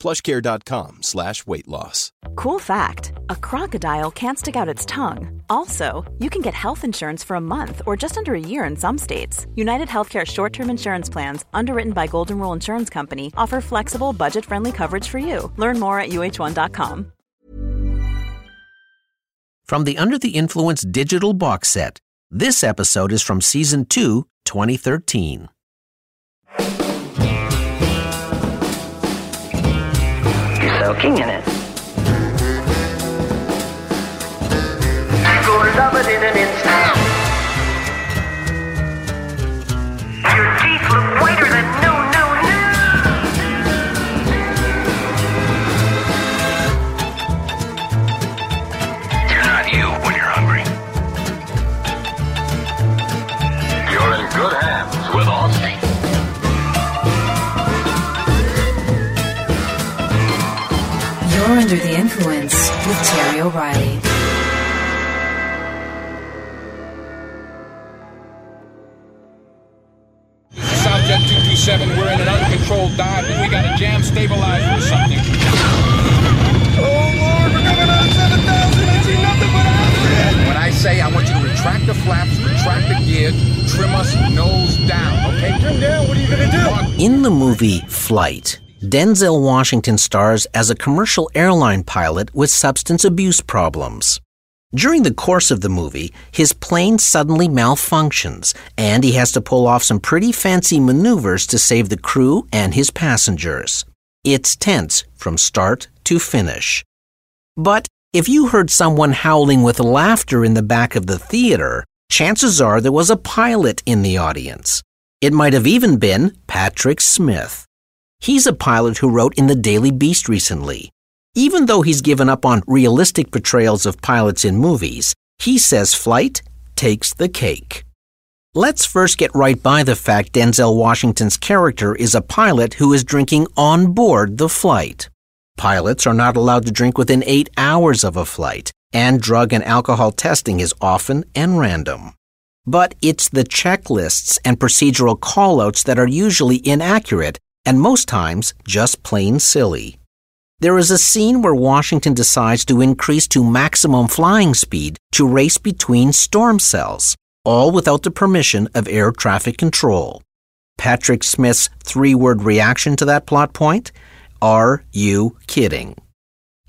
plushcare.com slash weight loss. Cool fact a crocodile can't stick out its tongue. Also, you can get health insurance for a month or just under a year in some states. United Healthcare short term insurance plans, underwritten by Golden Rule Insurance Company, offer flexible, budget friendly coverage for you. Learn more at uh1.com. From the Under the Influence digital box set, this episode is from Season 2, 2013. Soaking in it. In an instant. You're under the influence with Terry O'Reilly. Southjet 227, we're in an uncontrolled dive. And we got a jam stabilizer or something. Oh, Lord, we're coming on 7,000. I see nothing but accident. When I say I want you to retract the flaps, retract the gear, trim us nose down, okay? Trim down? What are you going to do? In the movie Flight, Denzel Washington stars as a commercial airline pilot with substance abuse problems. During the course of the movie, his plane suddenly malfunctions, and he has to pull off some pretty fancy maneuvers to save the crew and his passengers. It's tense from start to finish. But if you heard someone howling with laughter in the back of the theater, chances are there was a pilot in the audience. It might have even been Patrick Smith. He's a pilot who wrote in the Daily Beast recently. Even though he's given up on realistic portrayals of pilots in movies, he says flight takes the cake. Let's first get right by the fact Denzel Washington's character is a pilot who is drinking on board the flight. Pilots are not allowed to drink within eight hours of a flight, and drug and alcohol testing is often and random. But it's the checklists and procedural callouts that are usually inaccurate and most times just plain silly. There is a scene where Washington decides to increase to maximum flying speed to race between storm cells, all without the permission of air traffic control. Patrick Smith's three word reaction to that plot point? Are you kidding?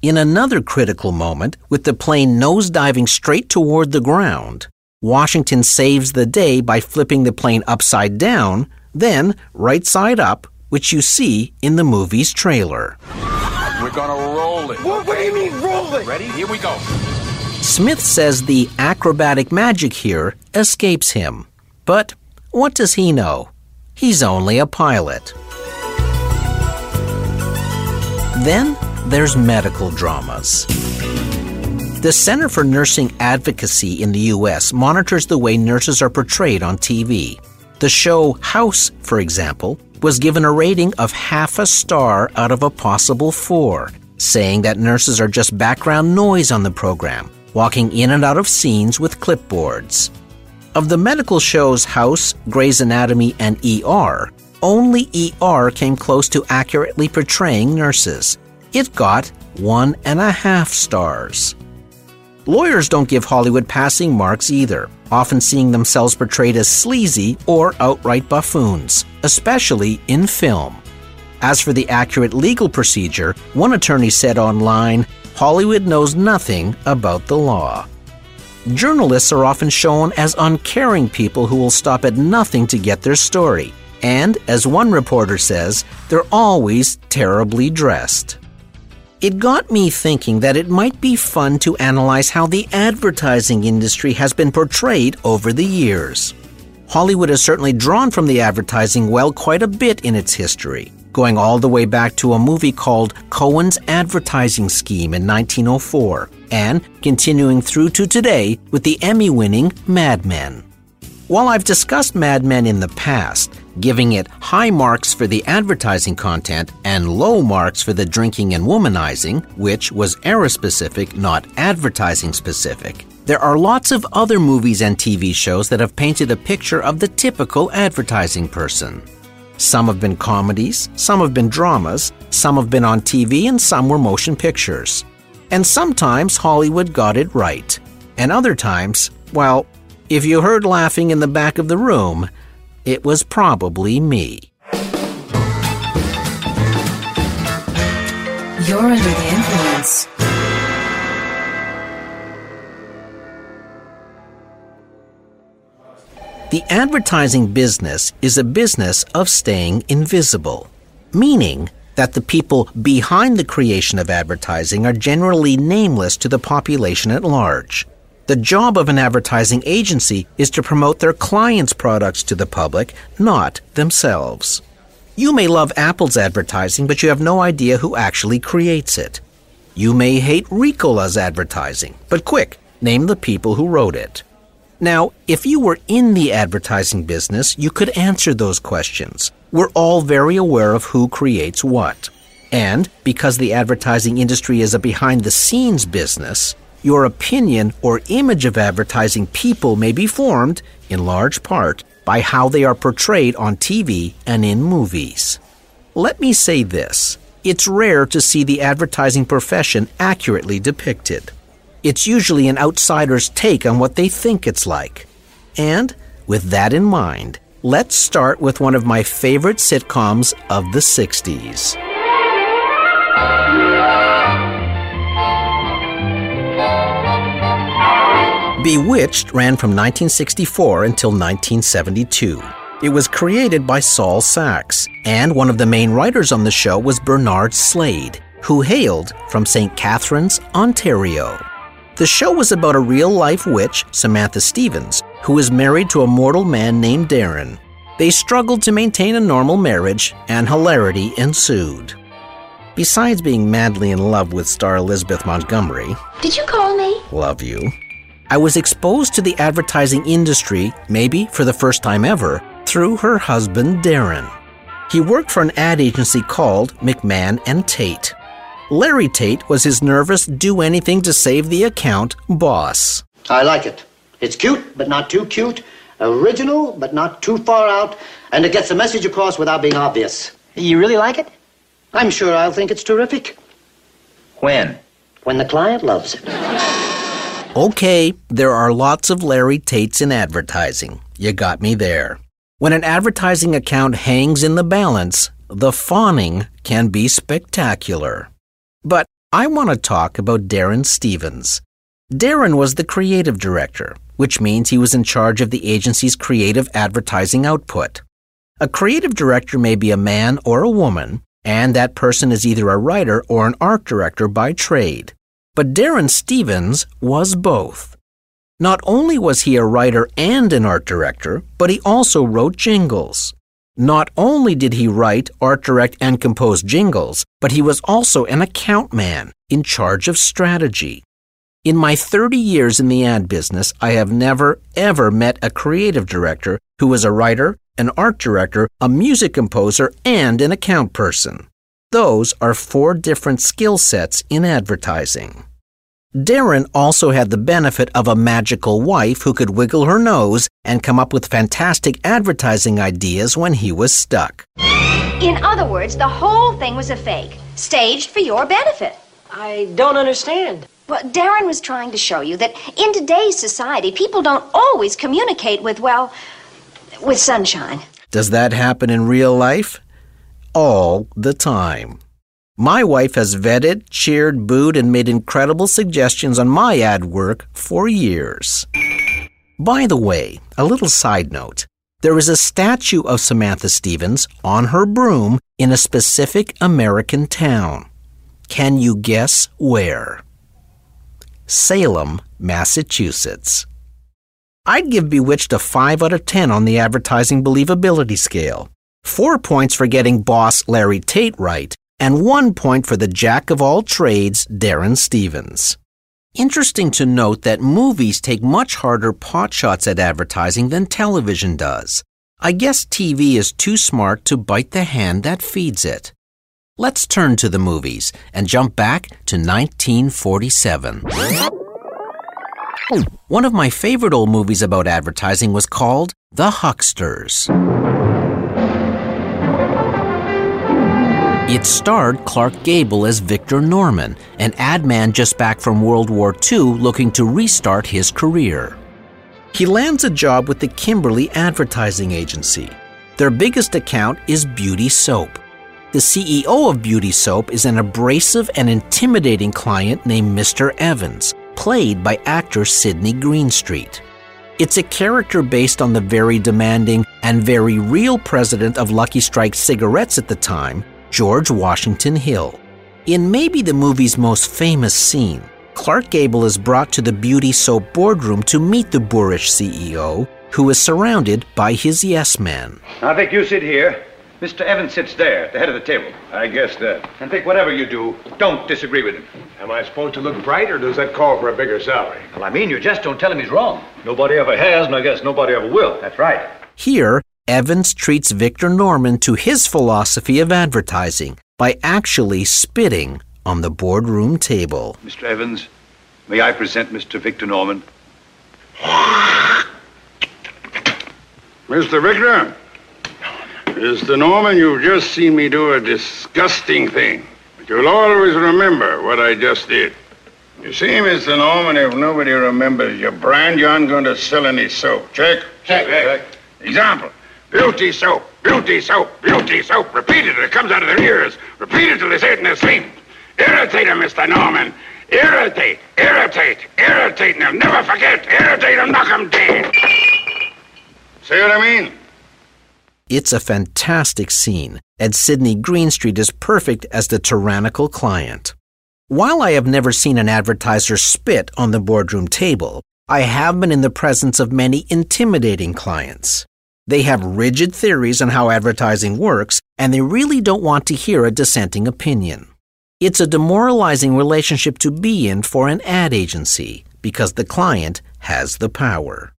In another critical moment, with the plane nosediving straight toward the ground, Washington saves the day by flipping the plane upside down, then right side up, which you see in the movie's trailer. We're gonna roll it. What, what do you mean roll it? Ready? Here we go. Smith says the acrobatic magic here escapes him. But what does he know? He's only a pilot. Then there's medical dramas. The Center for Nursing Advocacy in the U.S. monitors the way nurses are portrayed on TV. The show House, for example, was given a rating of half a star out of a possible four, saying that nurses are just background noise on the program, walking in and out of scenes with clipboards. Of the medical shows House, Grey's Anatomy, and ER, only ER came close to accurately portraying nurses. It got one and a half stars. Lawyers don't give Hollywood passing marks either, often seeing themselves portrayed as sleazy or outright buffoons, especially in film. As for the accurate legal procedure, one attorney said online Hollywood knows nothing about the law. Journalists are often shown as uncaring people who will stop at nothing to get their story. And, as one reporter says, they're always terribly dressed. It got me thinking that it might be fun to analyze how the advertising industry has been portrayed over the years. Hollywood has certainly drawn from the advertising well quite a bit in its history, going all the way back to a movie called Cohen's Advertising Scheme in 1904, and continuing through to today with the Emmy winning Mad Men. While I've discussed Mad Men in the past, giving it high marks for the advertising content and low marks for the drinking and womanizing, which was era specific, not advertising specific. There are lots of other movies and TV shows that have painted a picture of the typical advertising person. Some have been comedies, some have been dramas, some have been on TV, and some were motion pictures. And sometimes Hollywood got it right. And other times, well, if you heard laughing in the back of the room, it was probably me. You're under the influence. The advertising business is a business of staying invisible, meaning that the people behind the creation of advertising are generally nameless to the population at large. The job of an advertising agency is to promote their clients' products to the public, not themselves. You may love Apple's advertising, but you have no idea who actually creates it. You may hate Ricola's advertising, but quick, name the people who wrote it. Now, if you were in the advertising business, you could answer those questions. We're all very aware of who creates what. And because the advertising industry is a behind the scenes business, your opinion or image of advertising people may be formed, in large part, by how they are portrayed on TV and in movies. Let me say this it's rare to see the advertising profession accurately depicted. It's usually an outsider's take on what they think it's like. And with that in mind, let's start with one of my favorite sitcoms of the 60s. Bewitched ran from 1964 until 1972. It was created by Sol Saks, and one of the main writers on the show was Bernard Slade, who hailed from St. Catharines, Ontario. The show was about a real life witch, Samantha Stevens, who was married to a mortal man named Darren. They struggled to maintain a normal marriage, and hilarity ensued. Besides being madly in love with star Elizabeth Montgomery, Did you call me? love you, I was exposed to the advertising industry, maybe for the first time ever, through her husband Darren. He worked for an ad agency called McMahon and Tate. Larry Tate was his nervous, do anything to save the account boss. I like it. It's cute, but not too cute. Original, but not too far out. And it gets the message across without being obvious. You really like it? I'm sure I'll think it's terrific. When? When the client loves it. Okay, there are lots of Larry Tates in advertising. You got me there. When an advertising account hangs in the balance, the fawning can be spectacular. But I want to talk about Darren Stevens. Darren was the creative director, which means he was in charge of the agency's creative advertising output. A creative director may be a man or a woman, and that person is either a writer or an art director by trade. But Darren Stevens was both. Not only was he a writer and an art director, but he also wrote jingles. Not only did he write, art direct, and compose jingles, but he was also an account man in charge of strategy. In my 30 years in the ad business, I have never, ever met a creative director who was a writer, an art director, a music composer, and an account person. Those are four different skill sets in advertising. Darren also had the benefit of a magical wife who could wiggle her nose and come up with fantastic advertising ideas when he was stuck. In other words, the whole thing was a fake, staged for your benefit. I don't understand. Well, Darren was trying to show you that in today's society, people don't always communicate with, well, with sunshine. Does that happen in real life? All the time. My wife has vetted, cheered, booed, and made incredible suggestions on my ad work for years. By the way, a little side note. There is a statue of Samantha Stevens on her broom in a specific American town. Can you guess where? Salem, Massachusetts. I'd give Bewitched a 5 out of 10 on the advertising believability scale. Four points for getting boss Larry Tate right, and one point for the jack of all trades, Darren Stevens. Interesting to note that movies take much harder potshots at advertising than television does. I guess TV is too smart to bite the hand that feeds it. Let's turn to the movies and jump back to 1947. One of my favorite old movies about advertising was called The Hucksters. It starred Clark Gable as Victor Norman, an ad man just back from World War II looking to restart his career. He lands a job with the Kimberly Advertising Agency. Their biggest account is Beauty Soap. The CEO of Beauty Soap is an abrasive and intimidating client named Mr. Evans, played by actor Sidney Greenstreet. It's a character based on the very demanding and very real president of Lucky Strike cigarettes at the time, George Washington Hill. In maybe the movie's most famous scene, Clark Gable is brought to the Beauty Soap boardroom to meet the boorish CEO, who is surrounded by his yes men. I think you sit here. Mr. Evans sits there, at the head of the table. I guess that. And think whatever you do, don't disagree with him. Am I supposed to look bright, or does that call for a bigger salary? Well, I mean, you just don't tell him he's wrong. Nobody ever has, and I guess nobody ever will. That's right. Here, Evans treats Victor Norman to his philosophy of advertising by actually spitting on the boardroom table. Mr. Evans, may I present Mr. Victor Norman? Mr. Victor, Mr. Norman, you've just seen me do a disgusting thing. But you'll always remember what I just did. You see, Mr. Norman, if nobody remembers your brand, you aren't going to sell any soap. Check? Check. Check. Example. Beauty soap, beauty soap, beauty soap. Repeat it till it comes out of their ears. Repeat it till they say it in their sleep. Irritate them, Mr. Norman. Irritate, irritate, irritate, they'll never forget. Irritate them, knock them dead. See what I mean? It's a fantastic scene, and Sidney Greenstreet is perfect as the tyrannical client. While I have never seen an advertiser spit on the boardroom table, I have been in the presence of many intimidating clients. They have rigid theories on how advertising works, and they really don't want to hear a dissenting opinion. It's a demoralizing relationship to be in for an ad agency because the client has the power.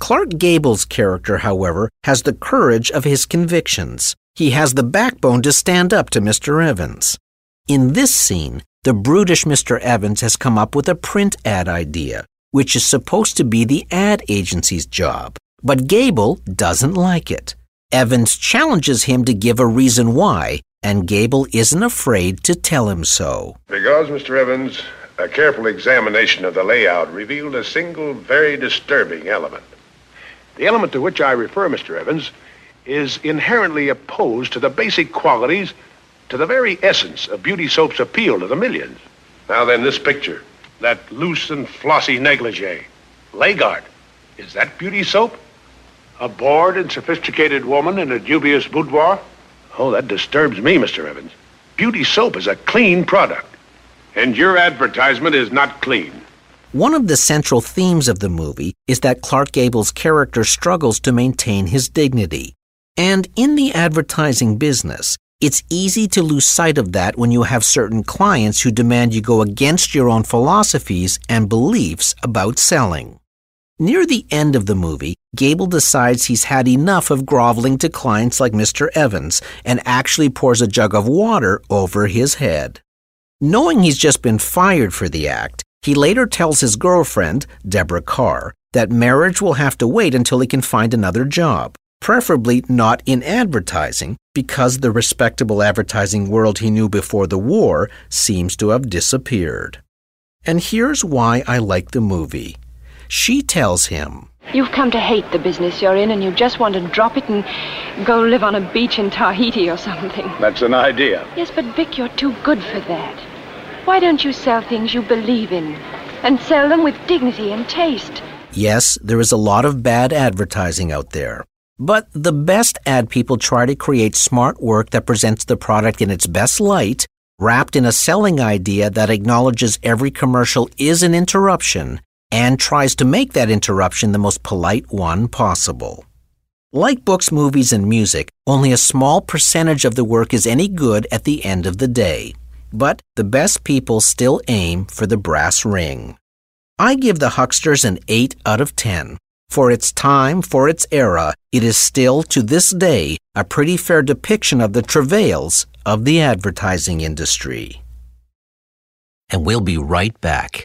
Clark Gable's character, however, has the courage of his convictions. He has the backbone to stand up to Mr. Evans. In this scene, the brutish Mr. Evans has come up with a print ad idea, which is supposed to be the ad agency's job. But Gable doesn't like it. Evans challenges him to give a reason why, and Gable isn't afraid to tell him so. Because, Mr. Evans, a careful examination of the layout revealed a single very disturbing element. The element to which I refer, Mr. Evans, is inherently opposed to the basic qualities, to the very essence of beauty soap's appeal to the millions. Now then, this picture, that loose and flossy negligee. Lagarde, is that beauty soap? A bored and sophisticated woman in a dubious boudoir? Oh, that disturbs me, Mr. Evans. Beauty soap is a clean product. And your advertisement is not clean. One of the central themes of the movie is that Clark Gable's character struggles to maintain his dignity. And in the advertising business, it's easy to lose sight of that when you have certain clients who demand you go against your own philosophies and beliefs about selling. Near the end of the movie, Gable decides he's had enough of groveling to clients like Mr. Evans and actually pours a jug of water over his head. Knowing he's just been fired for the act, he later tells his girlfriend, Deborah Kerr, that marriage will have to wait until he can find another job, preferably not in advertising, because the respectable advertising world he knew before the war seems to have disappeared. And here's why I like the movie. She tells him, You've come to hate the business you're in and you just want to drop it and go live on a beach in Tahiti or something. That's an idea. Yes, but Vic, you're too good for that. Why don't you sell things you believe in and sell them with dignity and taste? Yes, there is a lot of bad advertising out there. But the best ad people try to create smart work that presents the product in its best light, wrapped in a selling idea that acknowledges every commercial is an interruption and tries to make that interruption the most polite one possible. Like books, movies, and music, only a small percentage of the work is any good at the end of the day. But the best people still aim for the brass ring. I give the Hucksters an 8 out of 10. For its time, for its era, it is still, to this day, a pretty fair depiction of the travails of the advertising industry. And we'll be right back.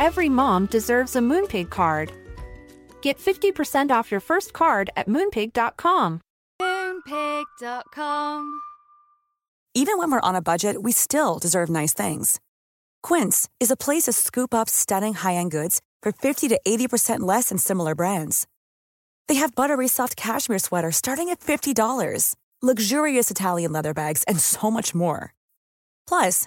Every mom deserves a Moonpig card. Get 50% off your first card at moonpig.com. Moonpig.com. Even when we're on a budget, we still deserve nice things. Quince is a place to scoop up stunning high end goods for 50 to 80% less than similar brands. They have buttery soft cashmere sweaters starting at $50, luxurious Italian leather bags, and so much more. Plus,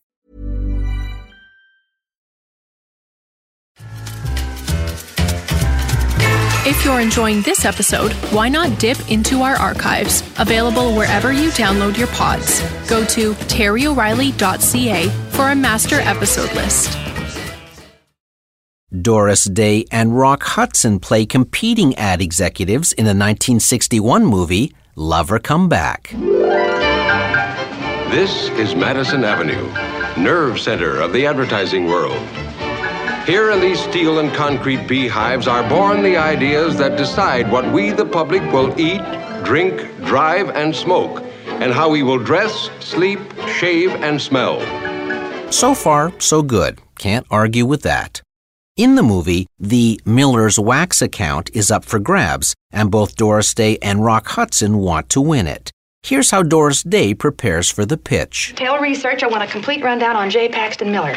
If you're enjoying this episode, why not dip into our archives, available wherever you download your pods. Go to terryoreilly.ca for a master episode list. Doris Day and Rock Hudson play competing ad executives in the 1961 movie Lover Come Back. This is Madison Avenue, nerve center of the advertising world. Here in these steel and concrete beehives are born the ideas that decide what we, the public, will eat, drink, drive, and smoke, and how we will dress, sleep, shave, and smell. So far, so good. Can't argue with that. In the movie, the Miller's Wax account is up for grabs, and both Doris Day and Rock Hudson want to win it. Here's how Doris Day prepares for the pitch. Tail research, I want a complete rundown on J. Paxton Miller.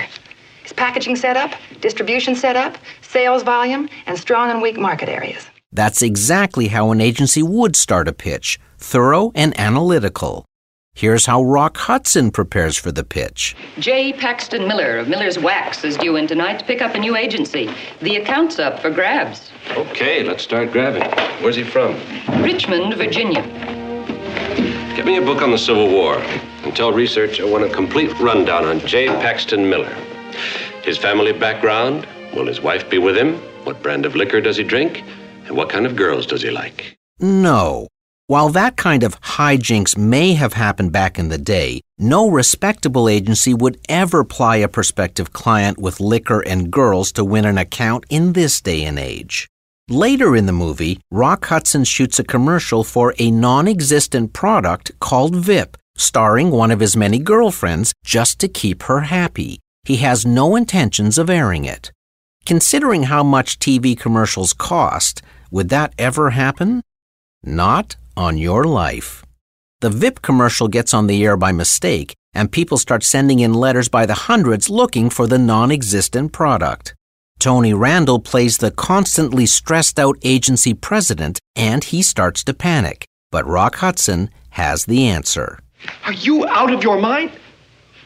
His packaging setup, distribution setup, sales volume, and strong and weak market areas. That's exactly how an agency would start a pitch thorough and analytical. Here's how Rock Hudson prepares for the pitch. J. Paxton Miller of Miller's Wax is due in tonight to pick up a new agency. The account's up for grabs. Okay, let's start grabbing. Where's he from? Richmond, Virginia. Get me a book on the Civil War. And tell research I want a complete rundown on J. Paxton Miller. His family background. Will his wife be with him? What brand of liquor does he drink? And what kind of girls does he like? No. While that kind of hijinks may have happened back in the day, no respectable agency would ever ply a prospective client with liquor and girls to win an account in this day and age. Later in the movie, Rock Hudson shoots a commercial for a non existent product called VIP, starring one of his many girlfriends just to keep her happy. He has no intentions of airing it. Considering how much TV commercials cost, would that ever happen? Not on your life. The VIP commercial gets on the air by mistake, and people start sending in letters by the hundreds looking for the non existent product. Tony Randall plays the constantly stressed out agency president, and he starts to panic. But Rock Hudson has the answer. Are you out of your mind?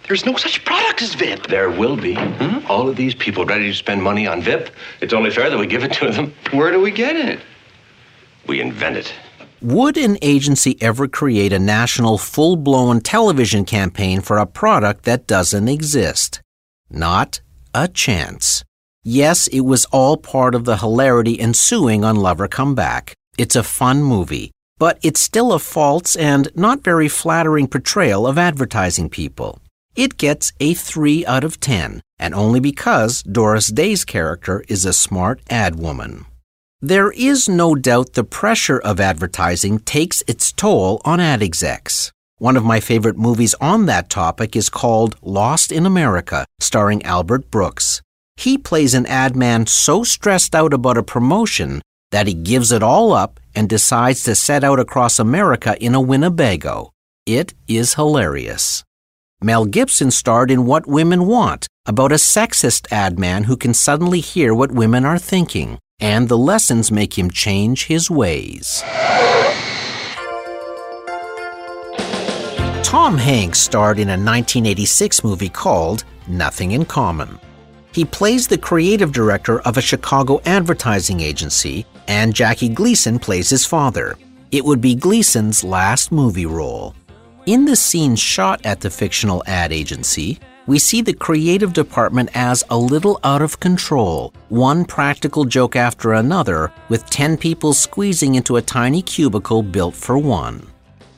There's no such product as VIP. There will be. Hmm? All of these people ready to spend money on VIP. It's only fair that we give it to them. Where do we get it? We invent it. Would an agency ever create a national full blown television campaign for a product that doesn't exist? Not a chance. Yes, it was all part of the hilarity ensuing on Lover Come Back. It's a fun movie, but it's still a false and not very flattering portrayal of advertising people. It gets a 3 out of 10, and only because Doris Day's character is a smart ad woman. There is no doubt the pressure of advertising takes its toll on ad execs. One of my favorite movies on that topic is called Lost in America, starring Albert Brooks. He plays an ad man so stressed out about a promotion that he gives it all up and decides to set out across America in a Winnebago. It is hilarious. Mel Gibson starred in What Women Want, about a sexist ad man who can suddenly hear what women are thinking, and the lessons make him change his ways. Tom Hanks starred in a 1986 movie called Nothing in Common. He plays the creative director of a Chicago advertising agency, and Jackie Gleason plays his father. It would be Gleason's last movie role. In the scene shot at the fictional ad agency, we see the creative department as a little out of control, one practical joke after another, with 10 people squeezing into a tiny cubicle built for one.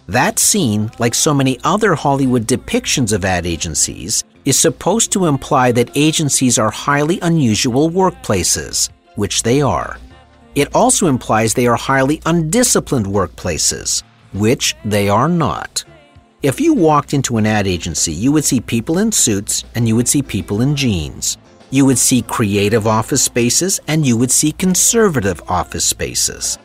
That scene, like so many other Hollywood depictions of ad agencies, is supposed to imply that agencies are highly unusual workplaces, which they are. It also implies they are highly undisciplined workplaces, which they are not. If you walked into an ad agency, you would see people in suits and you would see people in jeans. You would see creative office spaces and you would see conservative office spaces.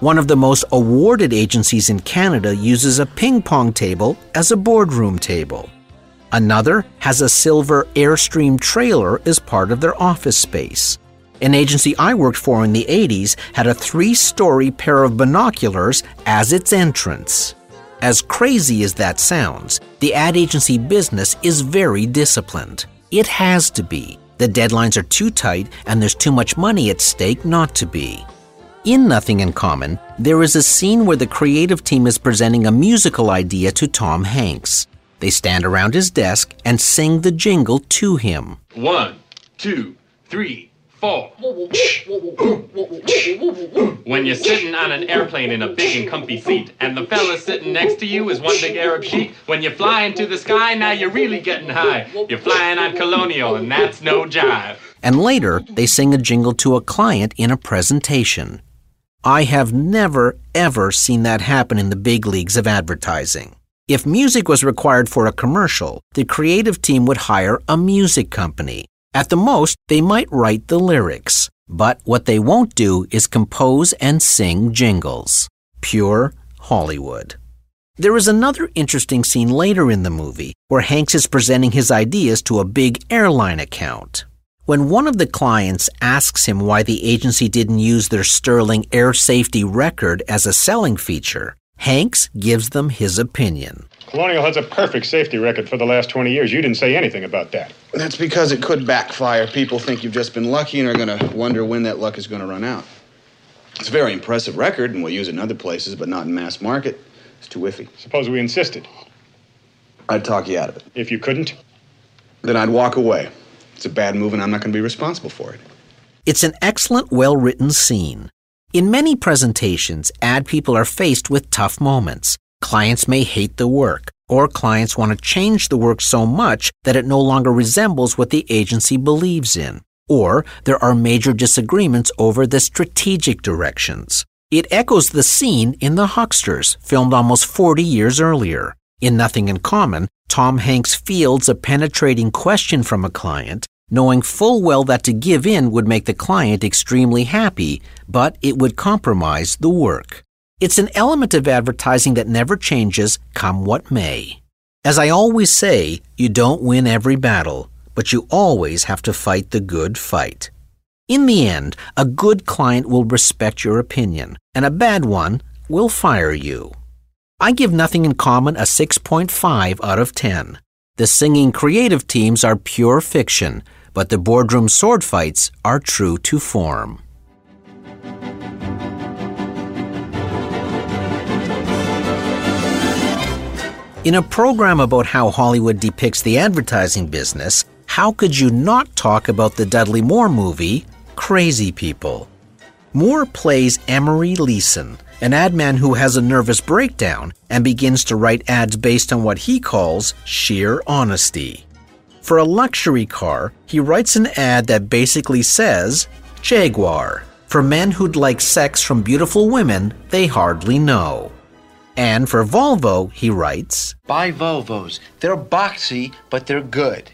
One of the most awarded agencies in Canada uses a ping pong table as a boardroom table. Another has a silver Airstream trailer as part of their office space. An agency I worked for in the 80s had a three story pair of binoculars as its entrance. As crazy as that sounds, the ad agency business is very disciplined. It has to be. The deadlines are too tight and there's too much money at stake not to be. In Nothing in Common, there is a scene where the creative team is presenting a musical idea to Tom Hanks. They stand around his desk and sing the jingle to him. One, two, three, four. When you're sitting on an airplane in a big and comfy seat, and the fella sitting next to you is one big Arab sheik, when you're flying to the sky, now you're really getting high. You're flying on Colonial, and that's no jive. And later, they sing a jingle to a client in a presentation. I have never, ever seen that happen in the big leagues of advertising. If music was required for a commercial, the creative team would hire a music company. At the most, they might write the lyrics, but what they won't do is compose and sing jingles. Pure Hollywood. There is another interesting scene later in the movie where Hanks is presenting his ideas to a big airline account. When one of the clients asks him why the agency didn't use their sterling air safety record as a selling feature, Hanks gives them his opinion. Colonial has a perfect safety record for the last 20 years. You didn't say anything about that. That's because it could backfire. People think you've just been lucky and are going to wonder when that luck is going to run out. It's a very impressive record, and we'll use it in other places, but not in mass market. It's too iffy. Suppose we insisted. I'd talk you out of it. If you couldn't? Then I'd walk away. It's a bad move, and I'm not going to be responsible for it. It's an excellent, well written scene. In many presentations, ad people are faced with tough moments. Clients may hate the work, or clients want to change the work so much that it no longer resembles what the agency believes in, or there are major disagreements over the strategic directions. It echoes the scene in The Hucksters, filmed almost 40 years earlier. In Nothing in Common, Tom Hanks fields a penetrating question from a client, knowing full well that to give in would make the client extremely happy, but it would compromise the work. It's an element of advertising that never changes, come what may. As I always say, you don't win every battle, but you always have to fight the good fight. In the end, a good client will respect your opinion, and a bad one will fire you. I give Nothing in Common a 6.5 out of 10. The singing creative teams are pure fiction, but the boardroom sword fights are true to form. In a program about how Hollywood depicts the advertising business, how could you not talk about the Dudley Moore movie, Crazy People? Moore plays Emory Leeson, an ad man who has a nervous breakdown and begins to write ads based on what he calls sheer honesty. For a luxury car, he writes an ad that basically says, Jaguar, for men who'd like sex from beautiful women they hardly know. And for Volvo, he writes Buy Volvos. They're boxy, but they're good.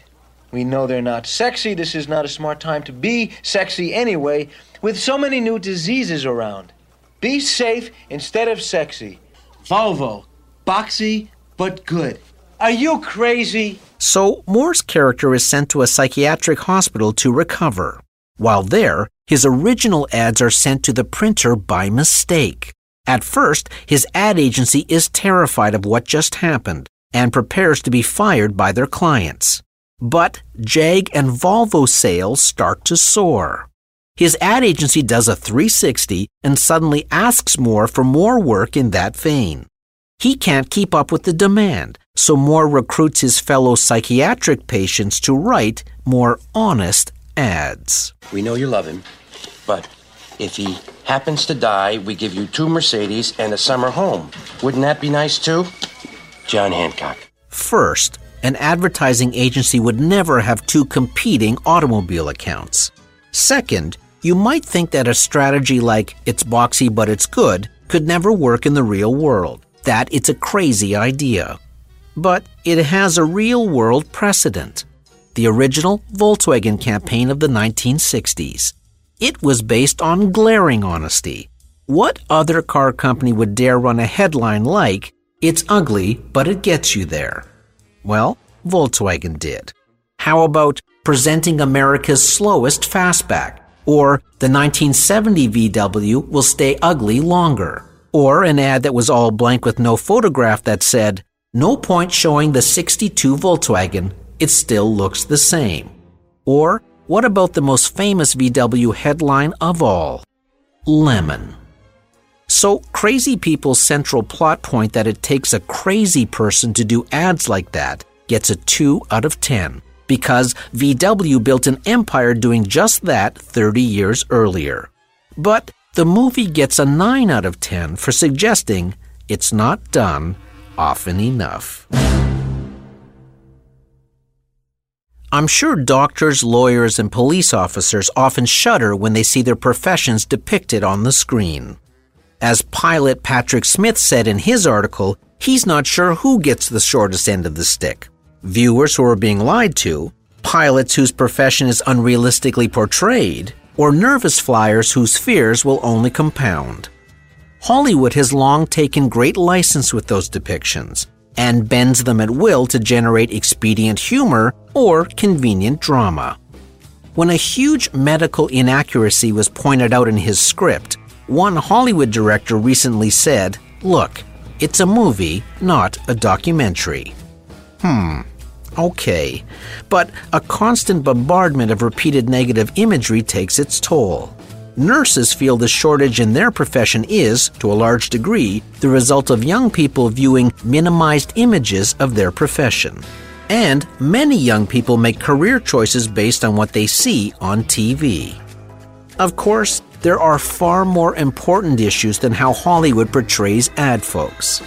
We know they're not sexy. This is not a smart time to be sexy anyway, with so many new diseases around. Be safe instead of sexy. Volvo. Boxy, but good. Are you crazy? So, Moore's character is sent to a psychiatric hospital to recover. While there, his original ads are sent to the printer by mistake. At first, his ad agency is terrified of what just happened and prepares to be fired by their clients. But Jag and Volvo sales start to soar. His ad agency does a 360 and suddenly asks Moore for more work in that vein. He can't keep up with the demand, so Moore recruits his fellow psychiatric patients to write more honest ads. We know you love him, but if he happens to die, we give you two Mercedes and a summer home. Wouldn't that be nice too? John Hancock. First, an advertising agency would never have two competing automobile accounts. Second, you might think that a strategy like it's boxy but it's good could never work in the real world, that it's a crazy idea. But it has a real world precedent the original Volkswagen campaign of the 1960s. It was based on glaring honesty. What other car company would dare run a headline like, It's ugly, but it gets you there? Well, Volkswagen did. How about presenting America's slowest fastback? Or the 1970 VW will stay ugly longer? Or an ad that was all blank with no photograph that said, No point showing the 62 Volkswagen, it still looks the same. Or what about the most famous VW headline of all? Lemon. So, Crazy People's central plot point that it takes a crazy person to do ads like that gets a 2 out of 10 because VW built an empire doing just that 30 years earlier. But the movie gets a 9 out of 10 for suggesting it's not done often enough. I'm sure doctors, lawyers, and police officers often shudder when they see their professions depicted on the screen. As pilot Patrick Smith said in his article, he's not sure who gets the shortest end of the stick viewers who are being lied to, pilots whose profession is unrealistically portrayed, or nervous flyers whose fears will only compound. Hollywood has long taken great license with those depictions and bends them at will to generate expedient humor or convenient drama. When a huge medical inaccuracy was pointed out in his script, one Hollywood director recently said, Look, it's a movie, not a documentary. Hmm, okay. But a constant bombardment of repeated negative imagery takes its toll. Nurses feel the shortage in their profession is, to a large degree, the result of young people viewing minimized images of their profession. And many young people make career choices based on what they see on TV. Of course, there are far more important issues than how Hollywood portrays ad folks.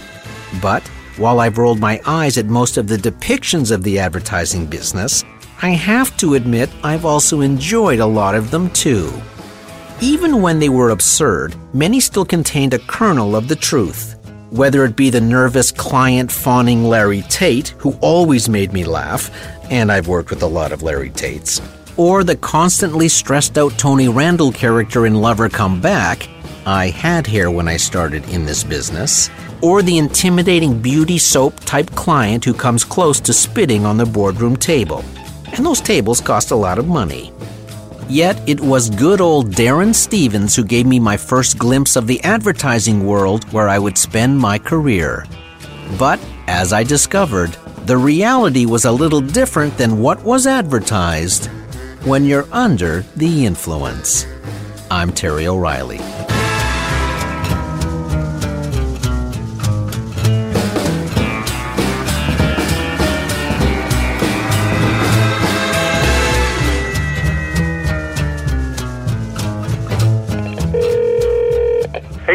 But while I've rolled my eyes at most of the depictions of the advertising business, I have to admit I've also enjoyed a lot of them too. Even when they were absurd, many still contained a kernel of the truth. Whether it be the nervous client fawning Larry Tate, who always made me laugh, and I've worked with a lot of Larry Tates, or the constantly stressed out Tony Randall character in Lover Come Back, I had hair when I started in this business, or the intimidating beauty soap type client who comes close to spitting on the boardroom table. And those tables cost a lot of money. Yet it was good old Darrin Stephens who gave me my first glimpse of the advertising world where I would spend my career. But, as I discovered, the reality was a little different than what was advertised when you're under the influence. I'm Terry O'Reilly.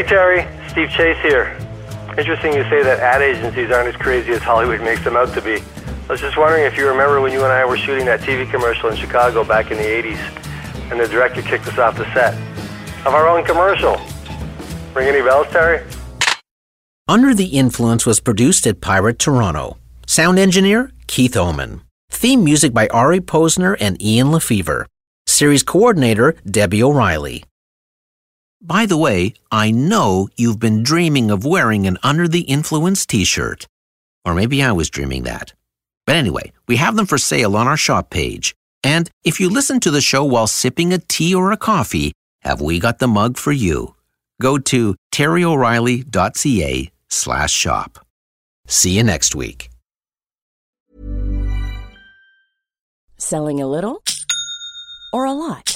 Terry, Steve Chase here. Interesting you say that ad agencies aren't as crazy as Hollywood makes them out to be. I was just wondering if you remember when you and I were shooting that TV commercial in Chicago back in the 80s, and the director kicked us off the set of our own commercial. Ring any bells, Terry? Under the Influence was produced at Pirate Toronto. Sound engineer Keith Oman. Theme music by Ari Posner and Ian LeFeuvre. Series coordinator Debbie O'Reilly. By the way, I know you've been dreaming of wearing an Under the Influence t shirt. Or maybe I was dreaming that. But anyway, we have them for sale on our shop page. And if you listen to the show while sipping a tea or a coffee, have we got the mug for you? Go to terryoreilly.ca slash shop. See you next week. Selling a little or a lot?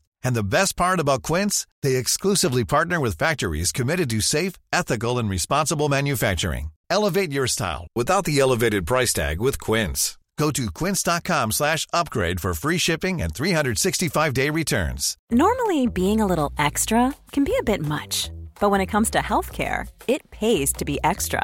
And the best part about Quince, they exclusively partner with factories committed to safe, ethical, and responsible manufacturing. Elevate your style without the elevated price tag with Quince. Go to quince.com slash upgrade for free shipping and 365-day returns. Normally, being a little extra can be a bit much, but when it comes to healthcare, it pays to be extra.